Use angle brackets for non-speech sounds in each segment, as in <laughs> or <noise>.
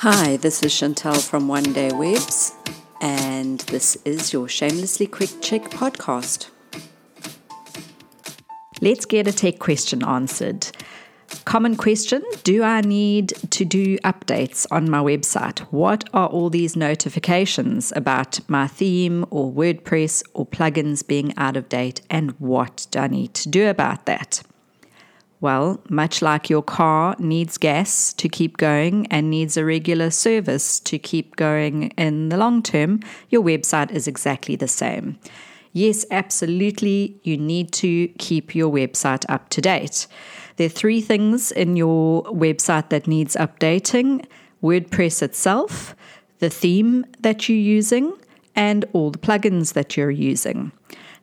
Hi, this is Chantal from One Day Webs, and this is your Shamelessly Quick Check podcast. Let's get a tech question answered. Common question Do I need to do updates on my website? What are all these notifications about my theme or WordPress or plugins being out of date, and what do I need to do about that? Well, much like your car needs gas to keep going and needs a regular service to keep going in the long term, your website is exactly the same. Yes, absolutely, you need to keep your website up to date. There are three things in your website that needs updating WordPress itself, the theme that you're using, and all the plugins that you're using.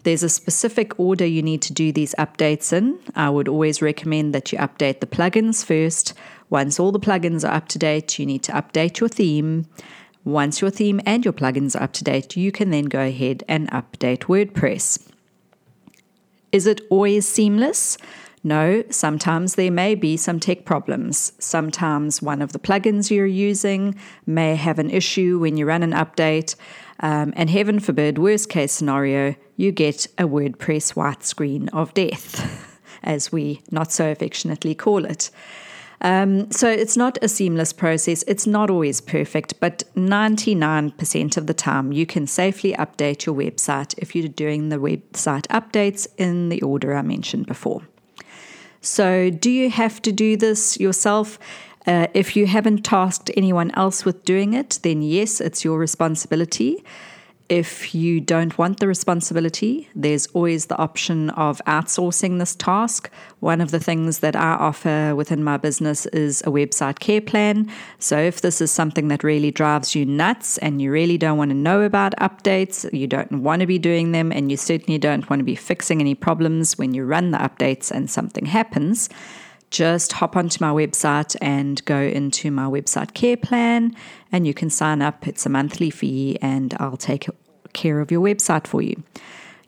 There's a specific order you need to do these updates in. I would always recommend that you update the plugins first. Once all the plugins are up to date, you need to update your theme. Once your theme and your plugins are up to date, you can then go ahead and update WordPress. Is it always seamless? No, sometimes there may be some tech problems. Sometimes one of the plugins you're using may have an issue when you run an update. Um, and heaven forbid, worst case scenario, you get a WordPress white screen of death, <laughs> as we not so affectionately call it. Um, so it's not a seamless process. It's not always perfect, but 99% of the time you can safely update your website if you're doing the website updates in the order I mentioned before. So, do you have to do this yourself? Uh, if you haven't tasked anyone else with doing it, then yes, it's your responsibility. If you don't want the responsibility, there's always the option of outsourcing this task. One of the things that I offer within my business is a website care plan. So, if this is something that really drives you nuts and you really don't want to know about updates, you don't want to be doing them, and you certainly don't want to be fixing any problems when you run the updates and something happens, just hop onto my website and go into my website care plan, and you can sign up. It's a monthly fee, and I'll take care of your website for you.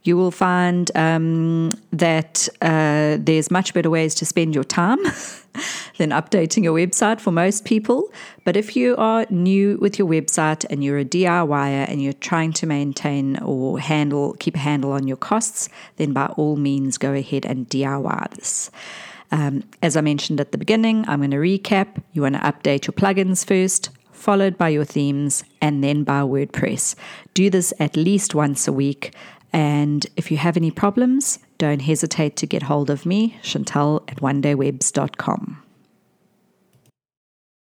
You will find um, that uh, there's much better ways to spend your time <laughs> than updating your website for most people. But if you are new with your website and you're a DIYer and you're trying to maintain or handle, keep a handle on your costs, then by all means go ahead and DIY this. Um, as I mentioned at the beginning, I'm going to recap. You want to update your plugins first, followed by your themes, and then by WordPress. Do this at least once a week. And if you have any problems, don't hesitate to get hold of me, Chantal at onedaywebs.com.